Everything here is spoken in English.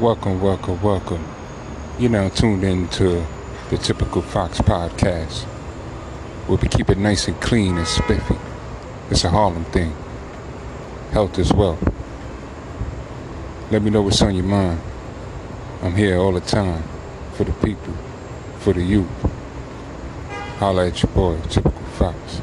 Welcome, welcome, welcome. You're now tuned in to the Typical Foxx podcast. We'll be keeping nice and clean and spiffy. It's a Harlem thing. Health is wealth. Let me know what's on your mind. I'm here all the time for the people, for the youth. Holla at your boy, Typical Foxx.